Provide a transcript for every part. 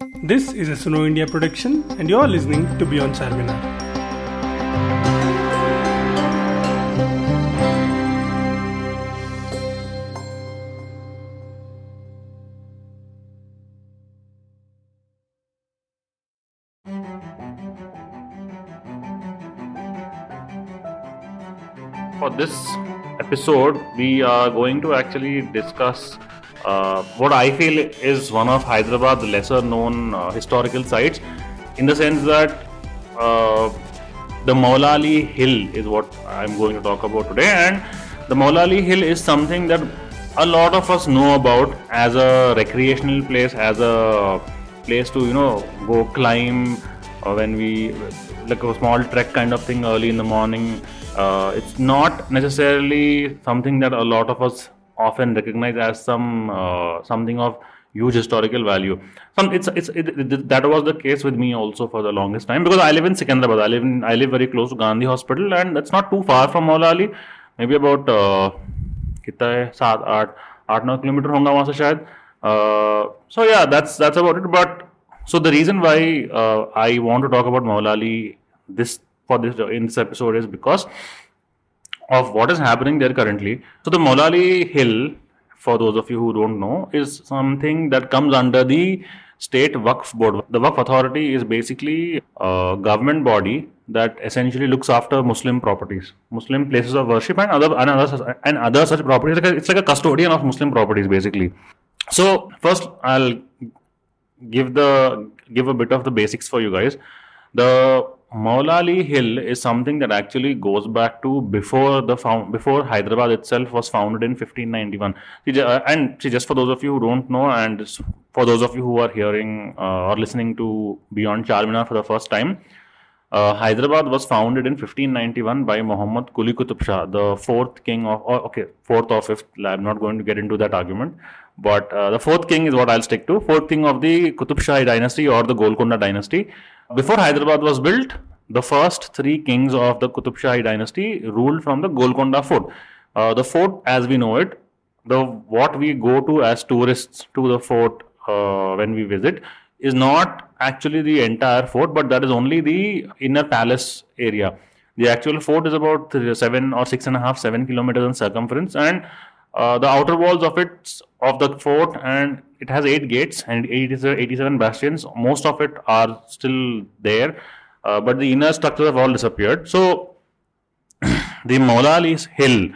This is a Suno India production, and you are listening to Beyond Charminar. For this episode, we are going to actually discuss uh, what I feel is one of Hyderabad's lesser known uh, historical sites, in the sense that uh, the Maulali Hill is what I'm going to talk about today, and the Maulali Hill is something that a lot of us know about as a recreational place, as a place to you know go climb uh, when we like a small trek kind of thing early in the morning. Uh, it's not necessarily something that a lot of us often recognize as some uh, something of huge historical value. Some it's it's it, it, that was the case with me also for the longest time because I live in Secunderabad. I live in I live very close to Gandhi Hospital and that's not too far from Maula Ali. Maybe about uh, कितना है सात आठ आठ नौ kilometre होगा वहाँ से शायद so yeah that's that's about it but so the reason why uh, I want to talk about Maulali this for this in this episode is because of what is happening there currently. So the Maulali Hill, for those of you who don't know, is something that comes under the state Waqf board. The Waqf authority is basically a government body that essentially looks after Muslim properties, Muslim places of worship, and other and other, and other such properties. It's like, a, it's like a custodian of Muslim properties, basically. So first, I'll give the give a bit of the basics for you guys. The Maulali Hill is something that actually goes back to before the found before Hyderabad itself was founded in 1591. Uh, and see, just for those of you who don't know, and for those of you who are hearing uh, or listening to Beyond Charminar for the first time, uh, Hyderabad was founded in 1591 by Muhammad Quli Qutub Shah, the fourth king of, oh, okay, fourth or fifth. I'm not going to get into that argument, but uh, the fourth king is what I'll stick to. Fourth king of the Qutub Shahi dynasty or the Golconda dynasty. Before Hyderabad was built, the first three kings of the Qutub Shahi dynasty ruled from the Golconda fort. Uh, the fort, as we know it, the what we go to as tourists to the fort uh, when we visit is not actually the entire fort, but that is only the inner palace area. The actual fort is about seven or six and a half, seven kilometers in circumference, and uh, the outer walls of it of the fort and it has eight gates and 87 bastions most of it are still there uh, but the inner structures have all disappeared so the Maulali's hill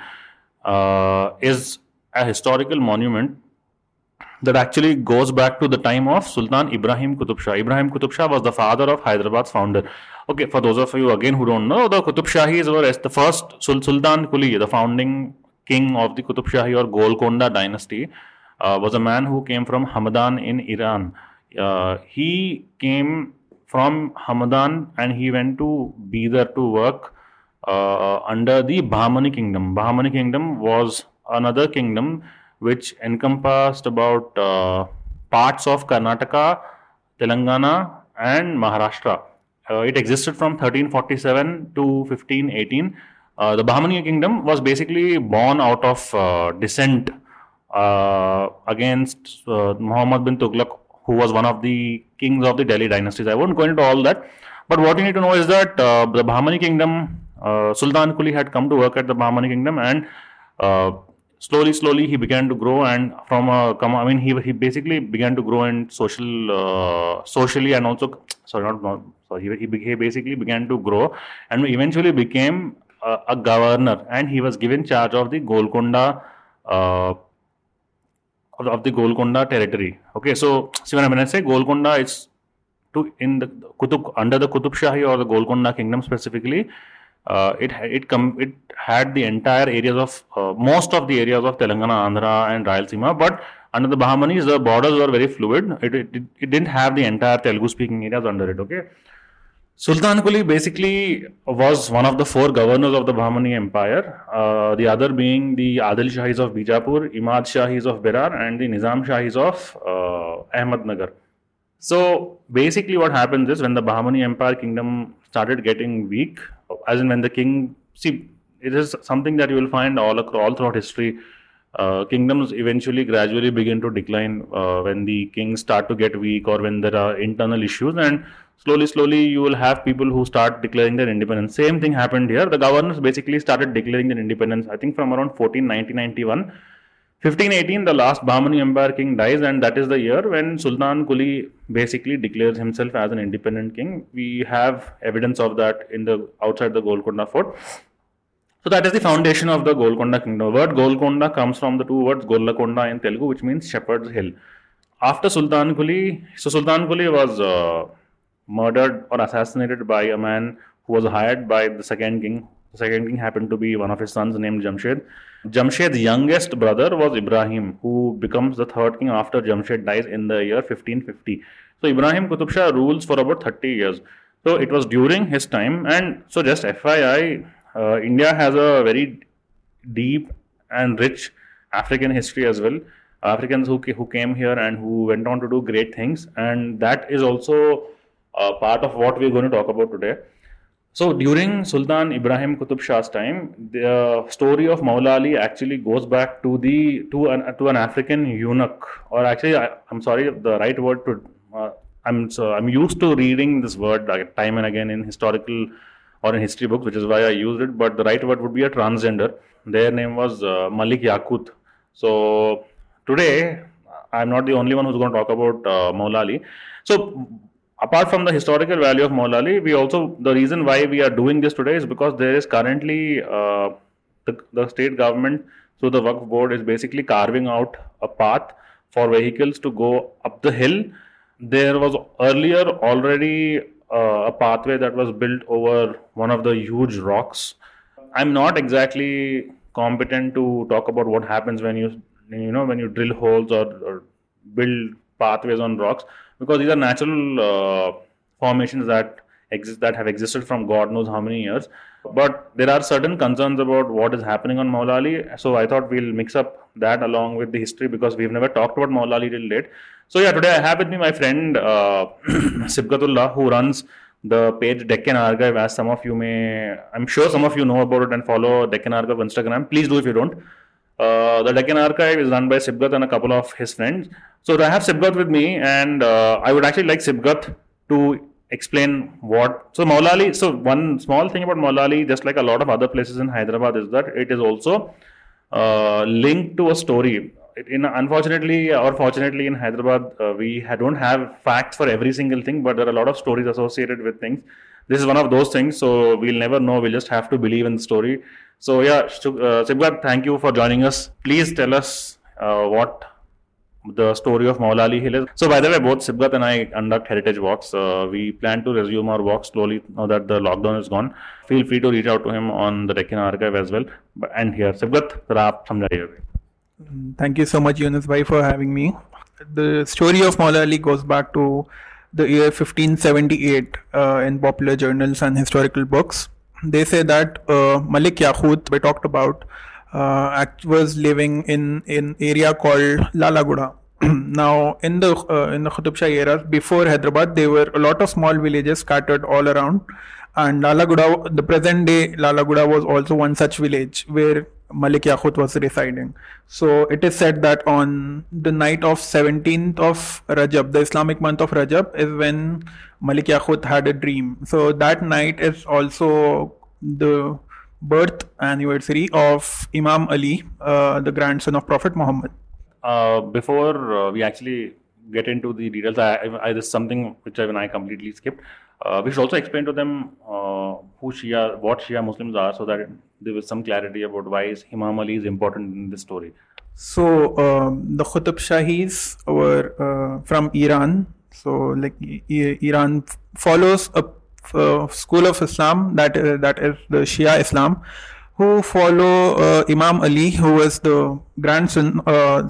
uh, is a historical monument that actually goes back to the time of Sultan Ibrahim Qutub Shah. Ibrahim Qutub Shah was the father of Hyderabad's founder. Okay, for those of you again who don't know, the Qutub Shahis were the first Sultan Quli, the founding king of the Qutub Shahi or Golconda dynasty, uh, was a man who came from Hamadan in Iran. Uh, he came from Hamadan and he went to Bidar to work uh, under the Bahmani kingdom. Bahmani kingdom was another kingdom which encompassed about uh, parts of Karnataka, Telangana, and Maharashtra. Uh, it existed from 1347 to 1518 uh, the Bahmani kingdom was basically born out of uh, dissent uh, against uh, Muhammad bin Tughlaq, who was one of the kings of the Delhi dynasties. I won't go into all that, but what you need to know is that uh, the Bahmani kingdom, Sultan Quli had come to work at the Bahmani kingdom, and slowly, slowly he began to grow, and from a, I mean, he he basically began to grow in social, socially, and also sorry, not, not sorry, he, he basically began to grow, and eventually became uh, a governor and he was given charge of the Golconda uh, of the Golconda territory. Okay, so see when I say Golconda, it's to in the Qutub under the Qutub Shahi or the Golconda kingdom specifically. Uh, it it com- it had the entire areas of uh, most of the areas of Telangana, Andhra, and Rayalaseema, but under the Bahmanis, the borders were very fluid. It, it, it didn't have the entire Telugu speaking areas under it. Okay, Sultan Quli basically was one of the four governors of the Bahmani Empire, uh, the other being the Adil Shahis of Bijapur, Imad Shahis of Berar, and the Nizam Shahis of uh, Ahmednagar. So basically, what happens is when the Bahmani Empire kingdom started getting weak, as in when the king, see, it is something that you will find all across, all throughout history. uh, kingdoms eventually gradually begin to decline uh, when the kings start to get weak or when there are internal issues and slowly slowly you will have people who start declaring their independence. Same thing happened here. The governors basically started declaring their independence i think from around 14 1991 1518 the last bahmani empire king dies and that is the year when sultan quli basically declares himself as an independent king. We have evidence of that in the outside the golconda fort. So that is the foundation of the Golconda kingdom. The word Golconda comes from the two words Golakonda in Telugu, which means shepherd's hill. After Sultan Quli, so Sultan Quli was uh, murdered or assassinated by a man who was hired by the second king. The second king happened to be one of his sons named Jamshed. Jamshed's youngest brother was Ibrahim, who becomes the third king after Jamshed dies in the year 1550. So Ibrahim Qutub Shah rules for about 30 years. So it was during his time, and so just FYI, uh, India has a very deep and rich African history as well. Africans who, who came here and who went on to do great things, and that is also part of what we're going to talk about today. So during Sultan Ibrahim Qutub Shah's time, the story of Maula Ali actually goes back to the to an to an African eunuch, or actually, I, am sorry, the right word to uh, I'm so I'm used to reading this word time and again in historical or in history books, which is why I used it. But the right word would be a transgender. Their name was uh, Malik Yaqut. So today, I'm not the only one who's going to talk about uh. So apart from the historical value of Maula Ali, we also the reason why we are doing this today is because there is currently uh, the, the state government through the Waqf board is basically carving out a path for vehicles to go up the hill. There was earlier already uh, a pathway that was built over one of the huge rocks. I'm not exactly competent to talk about what happens when you you know when you drill holes or, or build pathways on rocks because these are natural uh, formations that exist that have existed from God knows how many years. But there are certain concerns about what is happening on Maula Ali. So I thought we'll mix up that along with the history because we've never talked about Maula Ali till date. So yeah, today I have with me my friend uh, Sibgatullah who runs the page Deccan Archive. As some of you may, I'm sure some of you know about it and follow Deccan Archive on Instagram. Please do if you don't. Uh, the Deccan Archive is run by Sibgat and a couple of his friends. So I have Sibgat with me, and uh, I would actually like Sibgat to explain what. So Maulali. So one small thing about Maulali, just like a lot of other places in Hyderabad, is that it is also uh, linked to a story in unfortunately or fortunately in Hyderabad, uh, we don't have facts for every single thing, but there are a lot of stories associated with things This is one of those things, so we'll never know. We'll just have to believe in the story. So yeah, uh, Sibgat, thank you for joining us. Please tell us uh, what the story of Maula Ali Hill is. So by the way, both Sibgat and I conduct heritage walks. Uh, we plan to resume our walks slowly now that the lockdown is gone. Feel free to reach out to him on the Deccan Archive as well. And here, Sibgat, जरा आप समझाइए Thank you so much, Yunus Bhai, for having me. The story of Maula Ali goes back to the year 1578 uh, in popular journals and historical books. They say that uh, Malik Yaqut, we talked about, uh, was living in an area called Lalaguda. now, in the uh, in the Qutub Shah era, before Hyderabad, there were a lot of small villages scattered all around, and Lalaguda, the present day Lalaguda, was also one such village where Malik Yaqut was residing. So it is said that on the night of 17th of Rajab, the Islamic month of Rajab, is when Malik Yaqut had a dream. So that night is also the birth anniversary of Imam Ali, uh, the grandson of Prophet Muhammad. Uh, before uh, we actually get into the details, I, I, something which I, I completely skipped. Uh, we should also explain to them uh, who Shia, what Shia Muslims are, so that there was some clarity about why is Imam Ali is important in this story. So um, the Qutb Shahis were uh, from Iran. So like I- Iran follows a, a, school of Islam that uh, that is the Shia Islam, who follow uh, Imam Ali, who was the grandson, uh,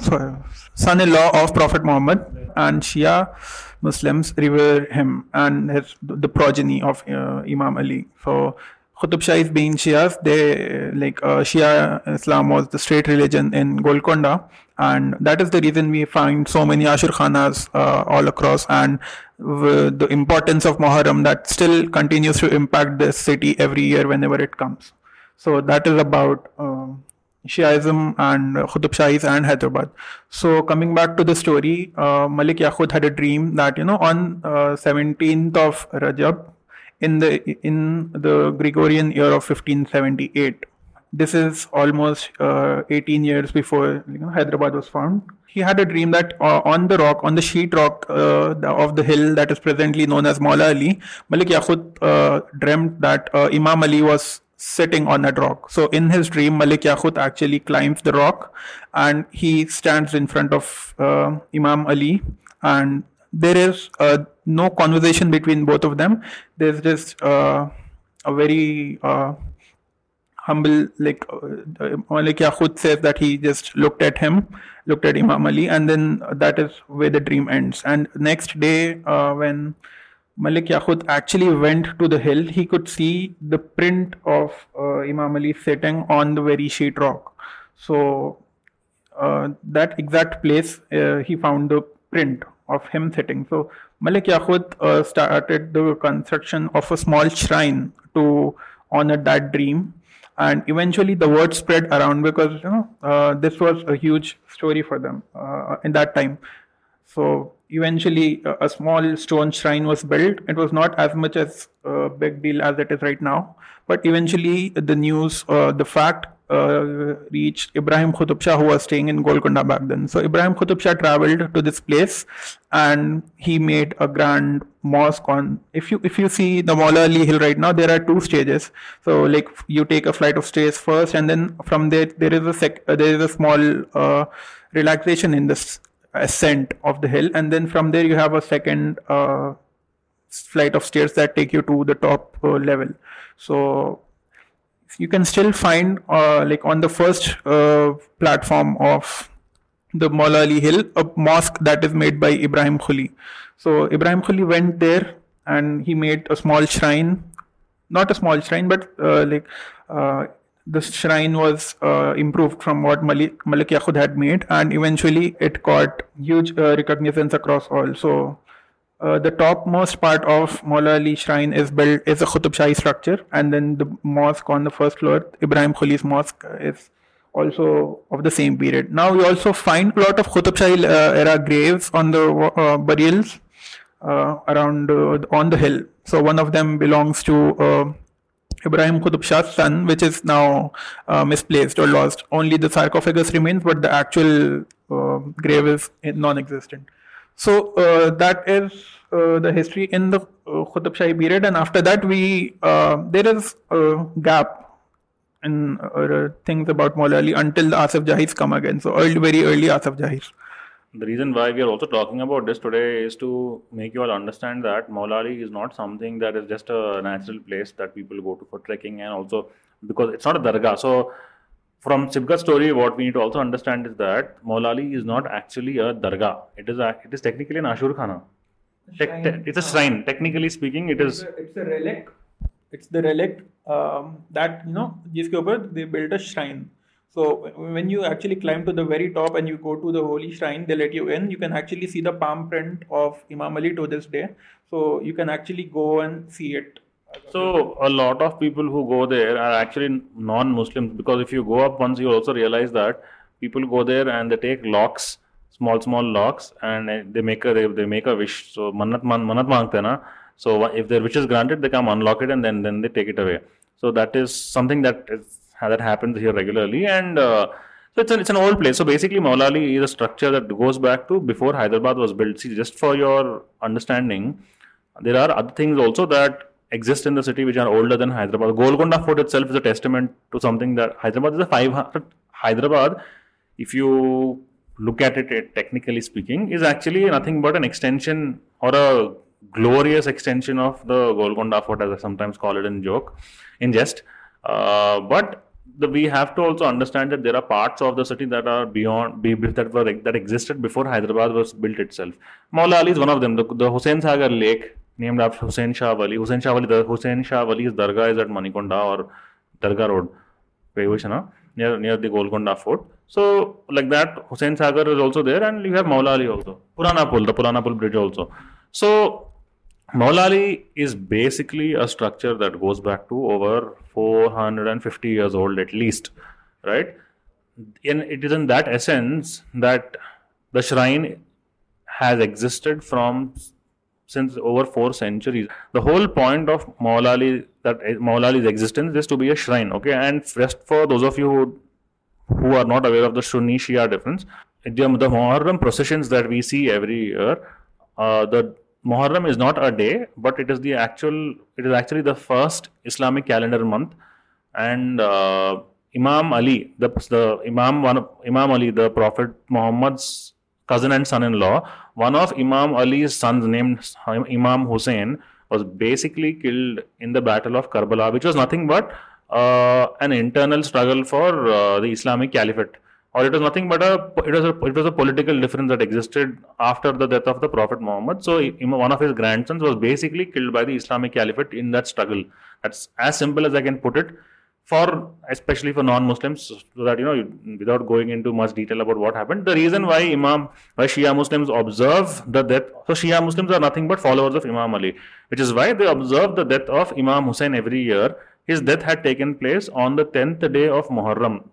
son-in-law of Prophet Muhammad, and Shia Muslims revere him and his the progeny of uh, Imam Ali. So Qutub Shahis being Shias, they like uh, Shia Islam was the state religion in Golconda, and that is the reason we find so many Ashur Khanas uh, all across, and the importance of Muharram that still continues to impact this city every year whenever it comes. So that is about um, Shiaism and uh, Qutb Shahis and Hyderabad. So coming back to the story, uh, Malik Yaqut had a dream that you know on uh, 17th of Rajab in the in the Gregorian year of 1578. This is almost uh, 18 years before you know, Hyderabad was found. He had a dream that uh, on the rock, on the sheet rock uh, the, of the hill that is presently known as Maula Ali, Malik Yaqut dreamt that Imam Ali was sitting on that rock. So in his dream, Malik Yaqut actually climbs the rock and he stands in front of uh, Imam Ali and there is uh, no conversation between both of them. There's just uh, a very uh, humble, like uh, Malik Yaqut says that he just looked at him, looked at Imam Ali, and then that is where the dream ends. And next day, uh, when Malik Yaqut actually went to the hill, he could see the print of uh, Imam Ali sitting on the very sheet rock. So uh, that exact place, uh, he found the print of him sitting. So Malik Yaqut uh, started the construction of a small shrine to honor that dream. And eventually the word spread around because you know uh, this was a huge story for them uh, in that time. So eventually a, small stone shrine was built. It was not as much as a big deal as it is right now, but eventually the news, uh, the fact uh, reached Ibrahim Qutub Shah, who was staying in Golconda back then. So Ibrahim Qutub Shah traveled to this place, and he made a grand mosque on. If you if you see the Maula Ali Hill right now, there are two stages. So like you take a flight of stairs first, and then from there there is a sec, uh, there is a small uh, relaxation in this ascent of the hill, and then from there you have a second uh, flight of stairs that take you to the top uh, level. So you can still find uh, like on the first uh, platform of the Maula Ali Hill a mosque that is made by Ibrahim Quli. So Ibrahim Quli went there and he made a small shrine, not a small shrine, but uh, like the shrine was uh, improved from what Malik, Malik had made, and eventually it got huge uh, recognitions across all. So uh, the topmost part of Maula Ali Shrine is built is a Qutub Shahi structure, and then the mosque on the first floor, Ibrahim Quli's mosque, is also of the same period. Now we also find a lot of Qutub Shahi uh, era graves on the uh, burials uh, around on the hill. So one of them belongs to Ibrahim Shah's son, which is now uh, misplaced or lost. Only the sarcophagus remains, but the actual uh, grave is non-existent. So uh, that is uh, the history in the uh, Qutub Shahi period, and after that, we uh, there is a gap in things about Maula Ali until the Asif Jahis come again. So early, very early Asif Jahis The reason why we are also talking about this today is to make you all understand that Maula Ali is not something that is just a natural place that people go to for trekking, and also because it's not a dargah. So from Sibgat's story, what we need to also understand is that Maula Ali is not actually a dargah. It is a, it is technically an Ashur Khana. Tec- te- it's a shrine. Technically speaking, it is. it's a relic. It's the relic um, that you know जिसके ऊपर they built a shrine. So when you actually climb to the very top and you go to the holy shrine, they let you in. You can actually see the palm print of Imam Ali to this day. So you can actually go and see it. So a lot of people who go there are actually non-Muslims because if you go up once, you also realize that people go there and they take locks, small small locks, and they make a they make a wish. So manat man, manat na. So if their wish is granted, they come unlock it and then then they take it away. So that is something that is that happens here regularly and. Uh, so it's an, it's an old place. So basically, Maulali is a structure that goes back to before Hyderabad was built. See, just for your understanding, there are other things also that exist in the city which are older than Hyderabad. Golconda Fort itself is a testament to something that Hyderabad is a 500. Hyderabad, if you look at it, it technically speaking, is actually nothing but an extension or a glorious extension of the Golconda Fort, as I sometimes call it in joke, in jest. Uh, but the, we have to also understand that there are parts of the city that are beyond be, that were that existed before Hyderabad was built itself. Maula Ali is one of them. The, the Hussain Sagar Lake, named after Hussain Shah Wali. Hussain Shah Wali, the Hussain Shah Wali's Dargah is at Manikonda or Dargah Road, near near the Golconda Fort. So like that, Hussain Sagar is also there, and you have Maula Ali also. Purana Pul, the Purana Pul Bridge also. So Maula Ali is basically a structure that goes back to over 450 years old at least, right? in, it is in that essence that the shrine has existed from since over four centuries. The whole point of Maulali that Maulali's existence is to be a shrine. Okay, and just for those of you who who are not aware of the Sunni Shia difference, the, the Muharram processions that we see every year, uh, the Muharram is not a day, but it is the actual. It is actually the first Islamic calendar month, and uh, Imam Ali, the, the Imam one of, Imam Ali, the Prophet Muhammad's cousin and son-in-law, one of Imam Ali's sons named Imam Hussein was basically killed in the Battle of Karbala, which was nothing but uh, an internal struggle for uh, the Islamic Caliphate, or it was nothing but a it was a it was a political difference that existed after the death of the Prophet Muhammad. So one of his grandsons was basically killed by the Islamic Caliphate in that struggle. That's as simple as I can put it for especially for non-Muslims, so that you know, without going into much detail about what happened, the reason why Imam, why Shia Muslims observe the death, so Shia Muslims are nothing but followers of Imam Ali, which is why they observe the death of Imam Hussein every year. His death had taken place on the tenth day of Muharram.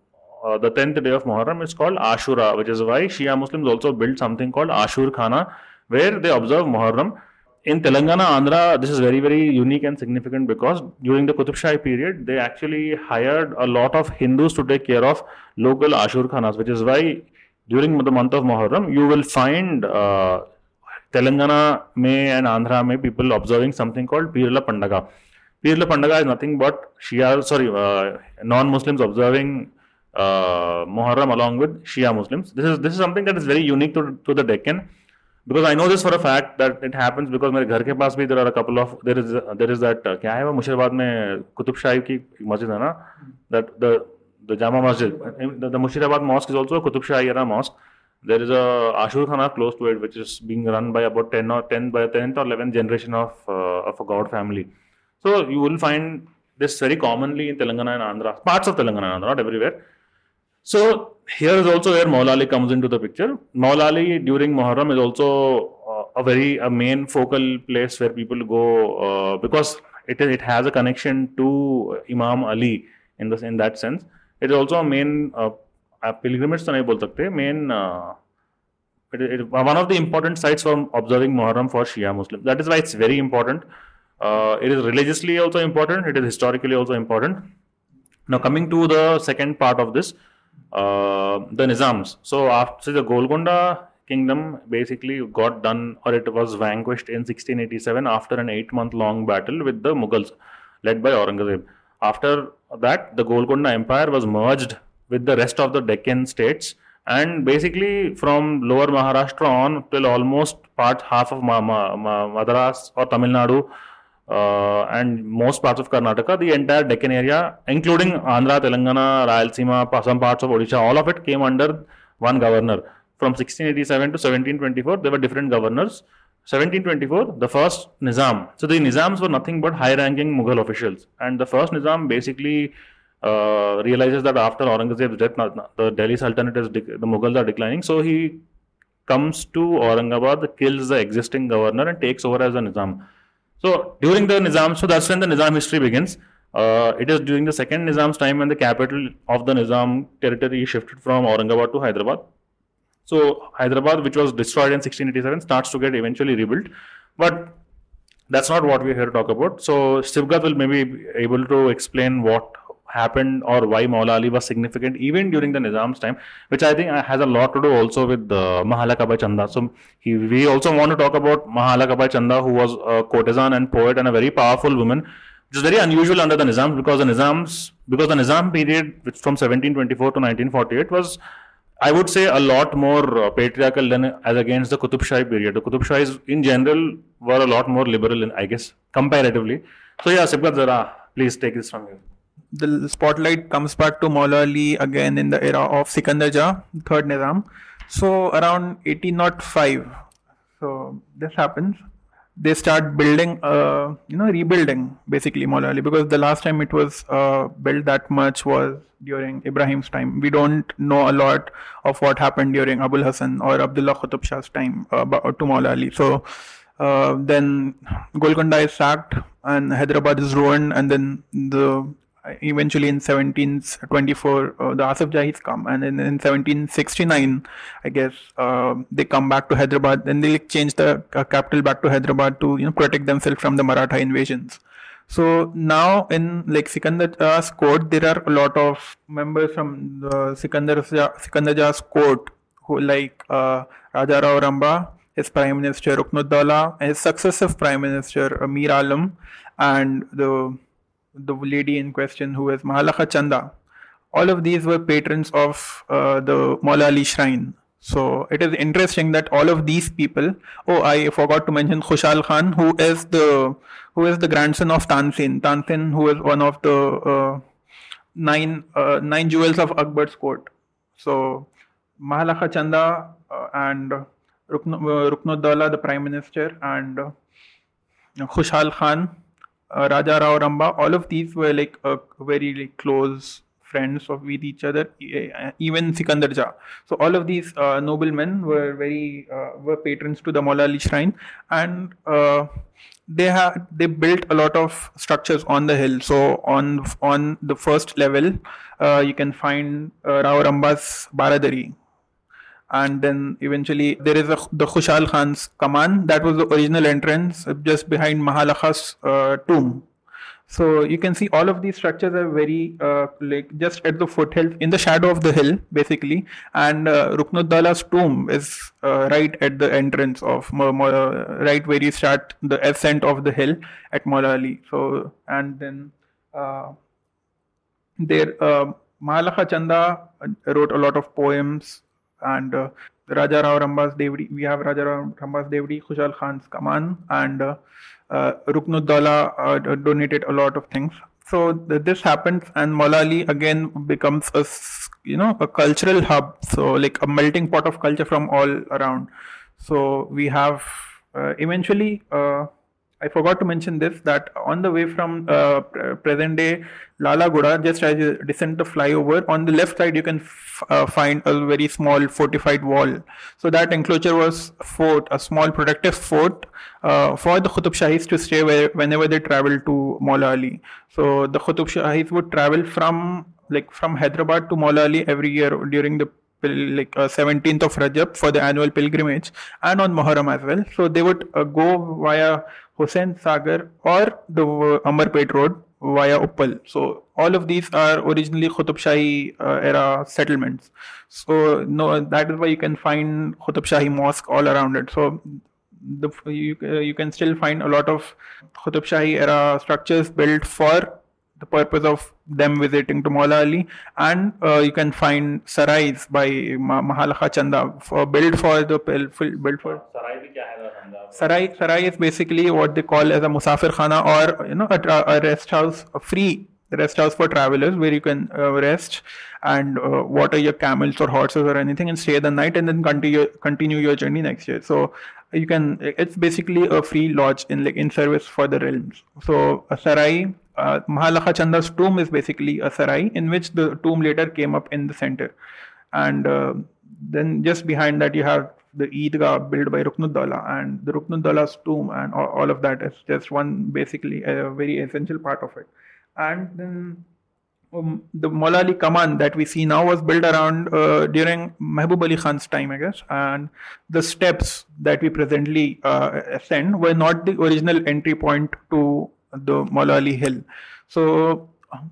Uh, the tenth day of Muharram is called Ashura, which is why Shia Muslims also built something called Ashur Khana, where they observe Muharram in Telangana, Andhra, this is very, very unique and significant because during the Qutub Shahi period, they actually hired a lot of Hindus to take care of local Ashur Khanas, which is why during the month of Muharram, you will find uh, Telangana may and Andhra may people observing something called Pirla Pandaga. Pirla Pandaga is nothing but Shia, sorry, uh, non-Muslims observing uh, Muharram along with Shia Muslims. This is this is something that is very unique to, to the Deccan because I know this for a fact that it happens because my घर there are a couple of there is there is that uh, क्या है वो मुशीदाबाद में that the the Jama Masjid the, the Mushirabad mosque is also a Qutub Shahi era mosque. There is a Ashur Khana close to it which is being run by about 10 or 10 by 10th or 11th generation of uh, of a god family. So you will find this very commonly in Telangana and Andhra parts of Telangana and Andhra not everywhere. so here is also where Maulali comes into the picture. Maulali during Muharram is also uh, a very a main focal place where people go uh, because it it has a connection to Imam Ali in this in that sense. It is also a main uh, pilgrimage तो नहीं बोल सकते main uh, it, it, one of the important sites for observing Muharram for Shia Muslims. That is why it's very important. Uh, it is religiously also important. It is historically also important. Now coming to the second part of this, uh, uh, the Nizams. So after the Golconda kingdom basically got done or it was vanquished in 1687 after an eight month long battle with the Mughals led by Aurangzeb. After that, the Golconda Empire was merged with the rest of the Deccan states and basically from lower Maharashtra on till almost part half of Madras or Tamil Nadu uh, and most parts of Karnataka, the entire Deccan area, including Andhra, Telangana, Rayalaseema, some parts of Odisha, all of it came under one governor. From 1687 to 1724, there were different governors. 1724, the first Nizam. So the Nizams were nothing but high-ranking Mughal officials, and the first Nizam basically uh, realizes that after Aurangzeb's death, the Delhi Sultanate is the Mughals are declining. So he comes to Aurangabad, kills the existing governor, and takes over as a Nizam. So during the Nizam, so that's when the Nizam history begins. Uh, it is during the second Nizam's time when the capital of the Nizam territory shifted from Aurangabad to Hyderabad. So Hyderabad, which was destroyed in 1687, starts to get eventually rebuilt. But that's not what we're here to talk about. So Sibgat will maybe be able to explain what happened or why Maula Ali was significant even during the Nizam's time, which I think has a lot to do also with uh, Mahalakha Bai Chanda. So he, we also want to talk about Mahalakha Bai Chanda, who was a courtesan and poet and a very powerful woman, which is very unusual under the Nizams because the Nizams, because the Nizam period which from 1724 to 1948 was I would say a lot more uh, patriarchal than as against the Qutub Shahi period. The Qutub Shahis in general were a lot more liberal, in, I guess, comparatively. So yeah, Sibgat Zara, please take this from here the spotlight comes back to Maula Ali again in the era of Sikandar Jah, third Nizam. So around 1805, so this happens. They start building, uh, you know, rebuilding basically Maula Ali because the last time it was uh, built that much was during Ibrahim's time. We don't know a lot of what happened during Abul Hassan or Abdullah Qutub Shah's time uh, to Maula Ali. So uh, then Golconda is sacked and Hyderabad is ruined, and then the eventually in 1724 uh, the Asif Jahis come. And in, in 1769 I guess uh, they come back to Hyderabad. Then they like, change the uh, capital back to Hyderabad to you know protect themselves from the Maratha invasions. So now in like Sikandar Jah's court there are a lot of members from the Sikandar Sikandar Jah's court who like uh, Raja Rao Ramba his prime minister Ruknuddaulah and his successive prime minister Mir Alam and the the lady in question who is Mahalakha Chanda. All of these were patrons of uh, the Maula Ali shrine. So it is interesting that all of these people. Oh, I forgot to mention Khushal Khan, who is the who is the grandson of Tansen. Tansen, who is one of the uh, nine uh, nine jewels of Akbar's court. So Mahalakha Chanda uh, and Ruknuddaulah, uh, the prime minister, and uh, Khushal Khan uh, Raja Rao Ramba, all of these were like uh, very like, close friends of with each other, even Sikandar Jah. So all of these uh, noblemen were very uh, were patrons to the Maula Ali shrine, and uh, they have they built a lot of structures on the hill. So on on the first level, uh, you can find Rao Ramba's Baradari, and then eventually there is a, the Khushal Khan's Kaman that was the original entrance just behind Mahalakha's uh, tomb. So you can see all of these structures are very uh, like just at the foothills in the shadow of the hill basically and uh, Ruknuddaulah's tomb is uh, right at the entrance of uh, right where you start the ascent of the hill at Ali. So and then uh, there uh, Mahalakha Chanda wrote a lot of poems and uh, Raja Rao Ramba's Devdi. We have Raja Rao Ramba's Devdi, Khushal Khan's Kaman, and uh, uh, Ruknuddaulah uh, donated a lot of things. So th- this happens, and Maula again becomes a you know a cultural hub. So like a melting pot of culture from all around. So we have uh, eventually. Uh, I forgot to mention this that on the way from uh, present day Lala Guda, just as you descend the flyover, on the left side you can f- uh, find a very small fortified wall. So that enclosure was fort, a small protective fort uh, for the Qutub Shahis to stay where, whenever they travel to Maula Ali. So the Qutub Shahis would travel from like from Hyderabad to Maula Ali every year during the like uh, 17th of Rajab for the annual pilgrimage and on Muharram as well. So they would uh, go via Hussain Sagar or the uh, Amberpet Road via Uppal. So all of these are originally Qutub Shahi uh, era settlements. So no, that is why you can find Qutub Shahi mosque all around it. So the, you, uh, you can still find a lot of Qutub Shahi era structures built for the purpose of them visiting to Maula Ali, and uh, you can find sarais by Mahalakha Chanda for built for the built for. Sarai Sarai is basically what they call as a musafir khana or you know a, a rest house, a free rest house for travelers where you can uh, rest and uh, water your camels or horses or anything and stay the night and then continue continue your journey next year. So you can it's basically a free lodge in like in service for the realms. So a sarai uh, Mahalakha tomb is basically a sarai in which the tomb later came up in the center. And uh, then just behind that, you have the Eidgah built by Ruknuddaulah and the Ruknuddaulah's tomb, and all, all, of that is just one basically a very essential part of it. And then um, the Maula Kaman that we see now was built around uh, during Mahbub Ali Khan's time, I guess. And the steps that we presently uh, ascend were not the original entry point to the Maula Ali Hill. So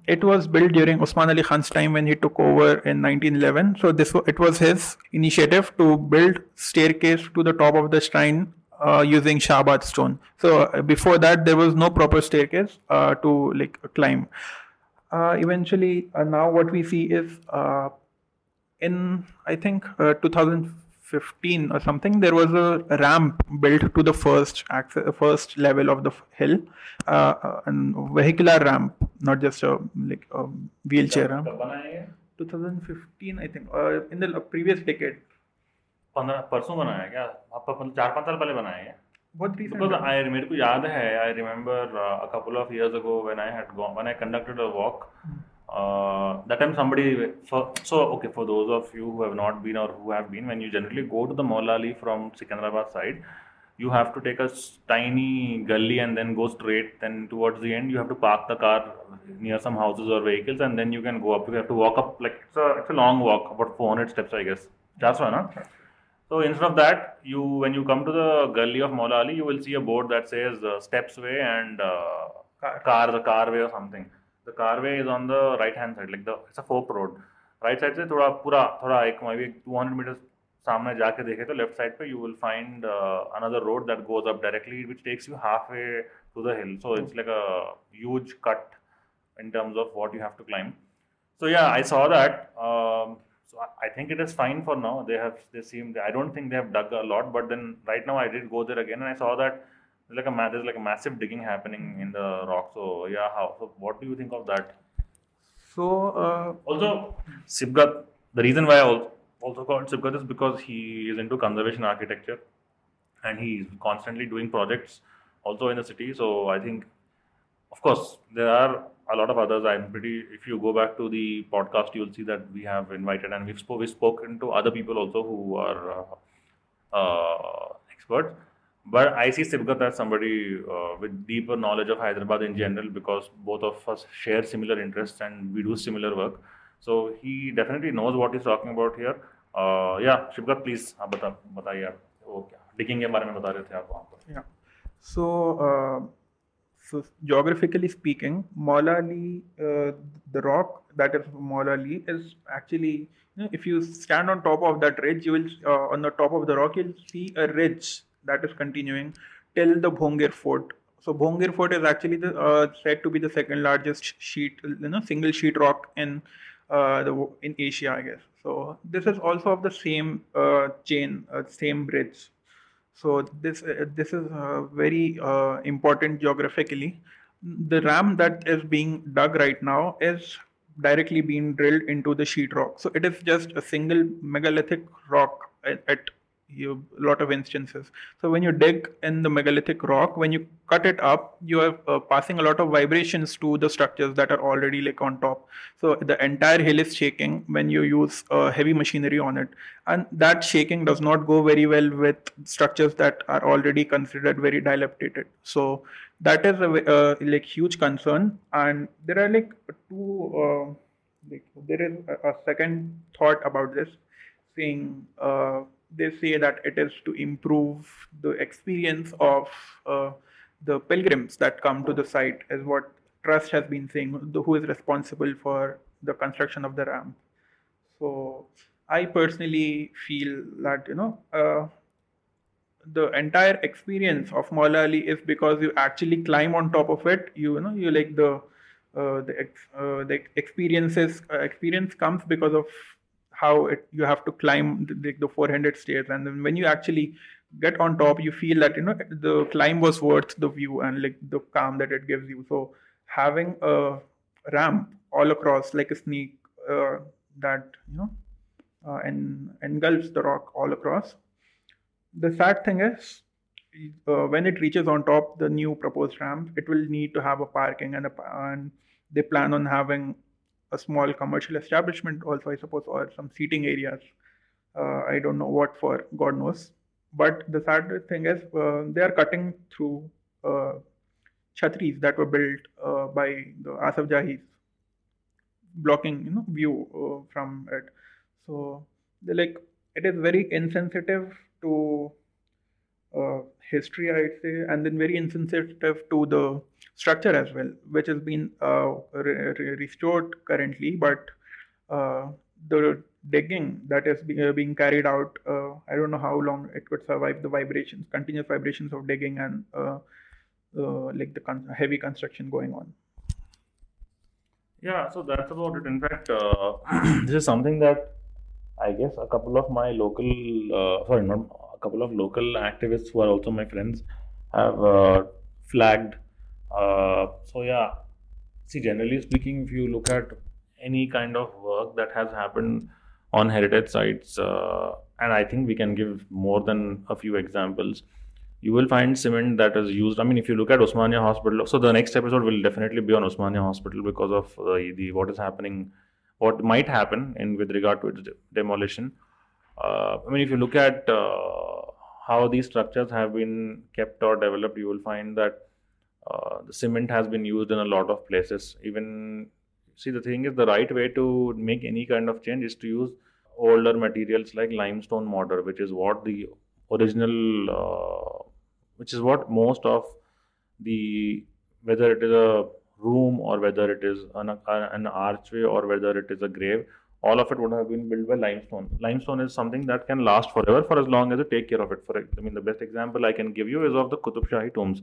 it was built during Osman Ali Khan's time when he took over in 1911. So this it was his initiative to build staircase to the top of the shrine uh, using Shahabad stone. So uh, before that, there was no proper staircase uh, to like climb. Uh, eventually, uh, now what we see is uh, in I think 2000 15 or something, there was a ramp built to the first access, first level of the hill, uh, uh and vehicular ramp, not just a like a wheelchair ramp. 2015, I think, uh, in the previous decade. पंद्रह परसों बनाया क्या आपका चार पांच साल पहले बनाया क्या बहुत because I मेरे को याद है I remember uh, a couple of years ago when I had gone when I conducted a walk hmm. uh, that time somebody for, so okay for those of you who have not been or who have been when you generally go to the Maula Ali from Secunderabad side you have to take a tiny gully and then go straight. Then towards the end, you have to park the car near some houses or vehicles, and then you can go up. You have to walk up like it's a it's a long walk, about 400 steps, I guess. That's right, no? So instead of that, you when you come to the gully of Maula Ali, you will see a board that says uh, Steps Way and uh, Car. car the car way or something The car way is on the right hand side, like the it's a fork road. Right side से थोड़ा पूरा थोड़ा एक may be two hundred metre सामने जाके देखे तो left side पे you will find another road that goes up directly which takes you half way to the hill so it's like a huge cut in terms of what you have to climb. So yeah, I saw that. Um, so I- I think it is fine for now. They have they seem I don't think they have dug a lot, but then right now I did go there again and I saw that there's like a there's like a massive digging happening in the rock. So yeah, how? So what do you think of that? So, uh, Also, Sibgat. The reason why I also called Sibgat is because he is into conservation architecture, and he's constantly doing projects also in the city. So I think, of course, there are a lot of others. I'm pretty. If you go back to the podcast, you'll see that we have invited and we've, spo- we've spoken to other people also who are uh, uh, experts. But I see Sibgat as somebody uh, with deeper knowledge of Hyderabad in general because both of us share similar interests and we do similar work. So he definitely knows what he's talking about here. Uh, yeah, Shibgat, please आप बता बताइए आप वो क्या digging के बारे में बता रहे थे आप वहाँ पर yeah. So, uh, so geographically speaking, Maula Ali, uh, the rock that is Maula Ali, is actually, you know, if you stand on top of that ridge, you will, uh, on the top of the rock, you'll see a ridge that is continuing till the Bhongir Fort. So Bhongir Fort is actually the, uh, said to be the second largest sheet, you know, single sheet rock in uh, the in Asia, I guess. So this is also of the same uh, chain, uh, same bridge. So this uh, this is uh, very important geographically. The ram that is being dug right now is directly being drilled into the sheet rock. So it is just a single megalithic rock at, at you, a lot of instances. So when you dig in the megalithic rock, when you cut it up, you are uh, passing a lot of vibrations to the structures that are already like on top. So the entire hill is shaking when you use uh, heavy machinery on it, and that shaking does not go very well with structures that are already considered very dilapidated. So that is a uh, like huge concern, and there are like two. Uh, like there is a, a second thought about this, saying uh, they say that it is to improve the experience of uh, the pilgrims that come to the site, is what trust has been saying. The, who is responsible for the construction of the ramp? So I personally feel that you know uh, the entire experience of Maula Ali is because you actually climb on top of it. You, you know you like the uh, the ex, uh, the experiences uh, experience comes because of how it you have to climb the, the, the 400 stairs. And then when you actually get on top you feel that you know the climb was worth the view and like the calm that it gives you. So having a ramp all across like a sneak uh, that you know uh, and engulfs the rock all across. The sad thing is uh, when it reaches on top the new proposed ramp it will need to have a parking and a and they plan on having a small commercial establishment also i suppose or some seating areas. Uh, i don't know what for god knows. But the sad thing is uh, they are cutting through uh, chhatris that were built uh, by the asaf jahis blocking you know view uh, from it. So they like it is very insensitive to uh, history i'd say and then very insensitive to the structure as well which has been uh, re- re- restored currently but uh, the digging that is be, uh, being carried out uh, i don't know how long it could survive the vibrations continuous vibrations of digging and uh, like the con- heavy construction going on Yeah, so that's about it. In fact, this is something that I guess a couple of my local, sorry, not couple of local activists who are also my friends have uh, flagged. Uh, so yeah, see, generally speaking, if you look at any kind of work that has happened on heritage sites, uh, and I think we can give more than a few examples you will find cement that is used. I mean, if you look at Osmania Hospital, so the next episode will definitely be on Osmania Hospital because of the, the what is happening, what might happen in with regard to its de- demolition. Uh, I mean, if you look at uh, how these structures have been kept or developed, you will find that uh, the cement has been used in a lot of places. Even see, the thing is, the right way to make any kind of change is to use older materials like limestone mortar, which is what the original, uh, which is what most of the whether it is a room or whether it is an, an archway or whether it is a grave all of it would have been built by limestone. Limestone is something that can last forever for as long as you take care of it. For I mean, the best example I can give you is of the Qutub Shahi tombs.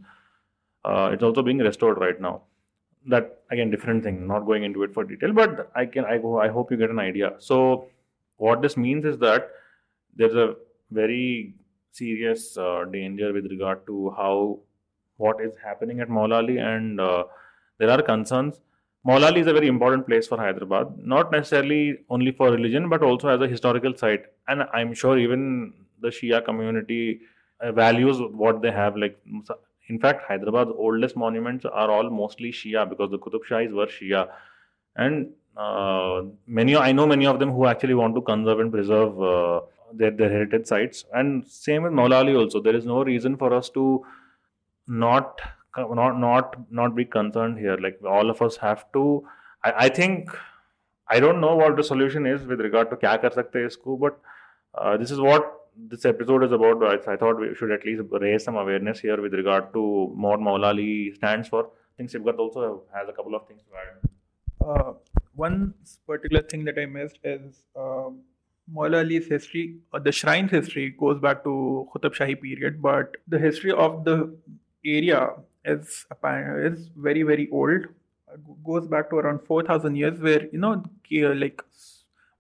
Uh, it's also being restored right now. That again, different thing. Not going into it for detail, but I can. I go. I hope you get an idea. So, what this means is that there's a very serious uh, danger with regard to how what is happening at Maulali, and uh, there are concerns Maulali is a very important place for Hyderabad, not necessarily only for religion, but also as a historical site. And I'm sure even the Shia community uh, values what they have. Like, in fact, Hyderabad's oldest monuments are all mostly Shia because the Qutub Shahis were Shia. And uh, many, I know many of them who actually want to conserve and preserve uh, their, their heritage sites. And same with Maulali also. There is no reason for us to not not not not be concerned here. Like all of us have to i, I think i don't know what the solution is with regard to kya kar sakte isko but uh, this is what this episode is about. I, I, thought we should at least raise some awareness here with regard to what maulali stands for. I think Sibghat also has a couple of things to add. Uh, one particular thing that i missed is Maulali's history, uh, the shrine's history goes back to Qutub Shahi period, but the history of the area is is very very old. Goes back to around 4000 years where you know like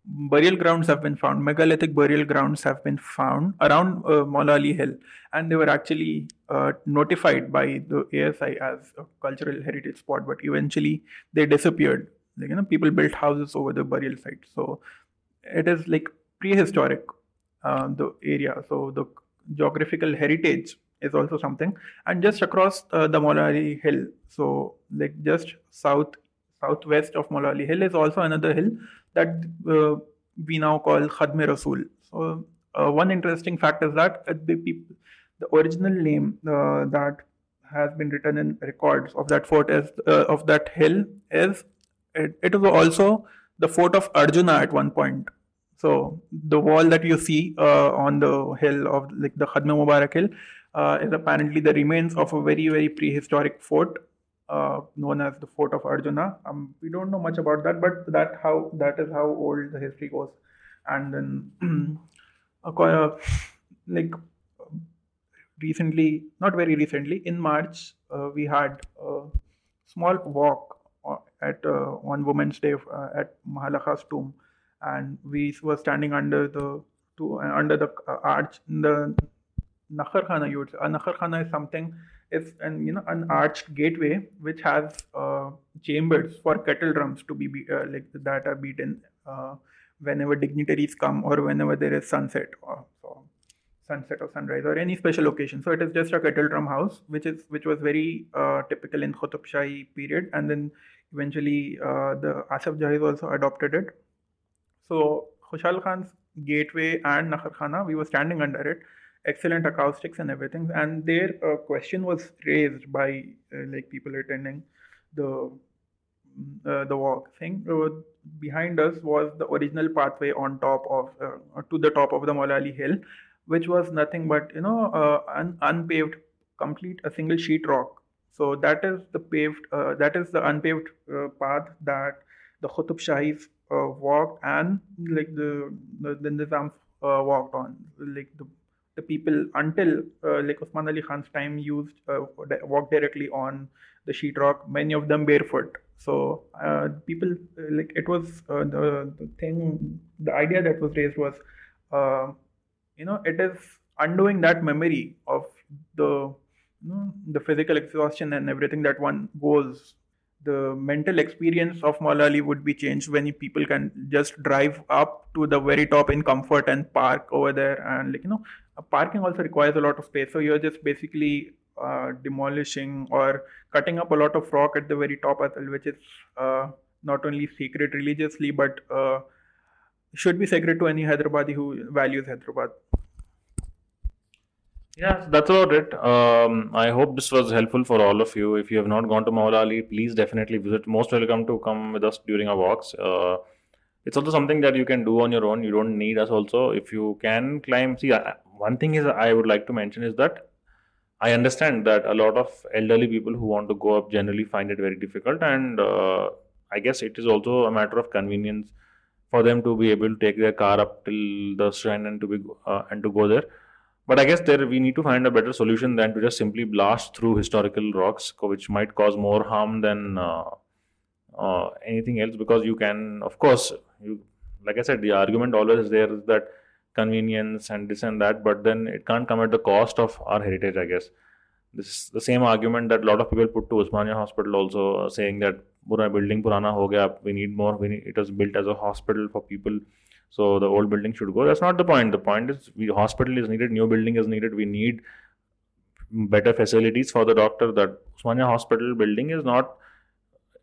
burial grounds have been found megalithic burial grounds have been found around uh, Maulali Hill. And they were actually uh, notified by the ASI as a cultural heritage spot but eventually they disappeared. Like you know people built houses over the burial site. So it is like prehistoric uh, the area. So the geographical heritage is also something. And just across uh, the Maulali hill. So like just south southwest of Maulali hill is also another hill that uh, we now call Khadme Rasul so uh, one interesting fact is that the people the original name uh, that has been written in records of that fort is uh, of that hill is it, it was also the fort of Arjuna at one point. So the wall that you see uh, on the hill of like the Khadme Mubarak hill uh, is apparently the remains of a very very prehistoric fort uh, known as the fort of Arjuna. Um, we don't know much about that, but that how that is how old the history goes. And then, uh, like recently, not very recently, in March, uh, we had a small walk uh, at uh, on Women's Day at Mahalakha's tomb, and we were standing under the to, under the arch in the Nakhar Khana you. A Nakhar Khana is something is an you know an arched gateway which has uh, chambers for kettle drums to be, be uh, like that are beaten uh, whenever dignitaries come or whenever there is sunset or so sunset or sunrise or any special occasion. So it is just a kettle drum house, which is which was very uh, typical in Qutub Shahi period, and then eventually uh, the Asaf Jahi also adopted it. So Khushal Khan's gateway and Nakhar Khana, we were standing under it excellent acoustics and everything. And their uh, question was raised by uh, like people attending the mm, uh, the walk thing. Uh, behind us was the original pathway on top of uh, to the top of the Maulali Hill, which was nothing but you know uh, un- unpaved, complete a single sheet rock. So that is the paved that is the unpaved path that the Qutub Shahis walked and like the the, the Nizam walked on like the the people until uh, like Usman Ali Khan's time used uh, walk directly on the sheetrock. Many of them barefoot. So uh, people uh, like it was uh, the, the thing. The idea that was raised was, uh, you know, it is undoing that memory of the you know, the physical exhaustion and everything that one goes the mental experience of Maulali would be changed when people can just drive up to the very top in comfort and park over there and like you know parking also requires a lot of space so you're just basically uh, demolishing or cutting up a lot of rock at the very top which is uh, not only sacred religiously but uh, should be sacred to any Hyderabadi who values Hyderabad. Yeah, that's about it. Um, I hope this was helpful for all of you. If you have not gone to Maulali, please definitely visit. Most welcome to come with us during our walks. Uh, it's also something that you can do on your own. You don't need us also. If you can climb, see, one thing is I would like to mention is that I understand that a lot of elderly people who want to go up generally find it very difficult, and uh, I guess it is also a matter of convenience for them to be able to take their car up till the shrine and to be uh, and to go there but I guess there we need to find a better solution than to just simply blast through historical rocks, which might cause more harm than uh, uh, anything else. Because you can, of course, you like I said, the argument always there is that convenience and this and that, but then it can't come at the cost of our heritage. I guess this is the same argument that a lot of people put to Osmania Hospital, also uh, saying that building purana ho gaya, we need more. We need, it was built as a hospital for people so the old building should go. That's not the point. The point is, we hospital is needed, new building is needed. We need better facilities for the doctor. That Osmania Hospital building is not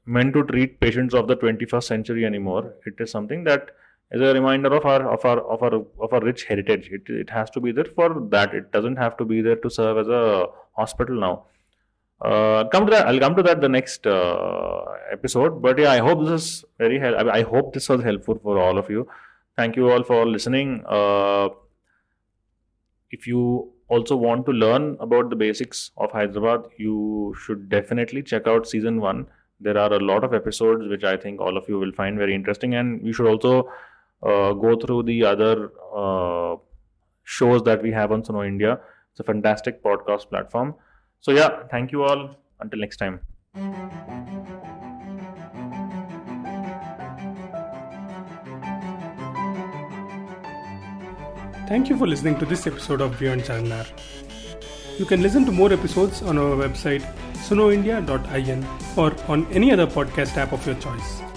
meant to treat patients of the 21st century anymore. It is something that is a reminder of our of our of our of our rich heritage. It it has to be there for that. It doesn't have to be there to serve as a hospital now. Uh, come to that. I'll come to that the next uh, episode. But yeah, I hope this is very. Hel- I hope this was helpful for all of you. Thank you all for listening. Uh, if you also want to learn about the basics of Hyderabad, you should definitely check out season one. There are a lot of episodes which I think all of you will find very interesting, and you should also uh, go through the other uh, shows that we have on Suno India. It's a fantastic podcast platform. So, yeah, thank you all. Until next time. Thank you for listening to this episode of Beyond Charminar. You can listen to more episodes on our website sunoindia.in or on any other podcast app of your choice.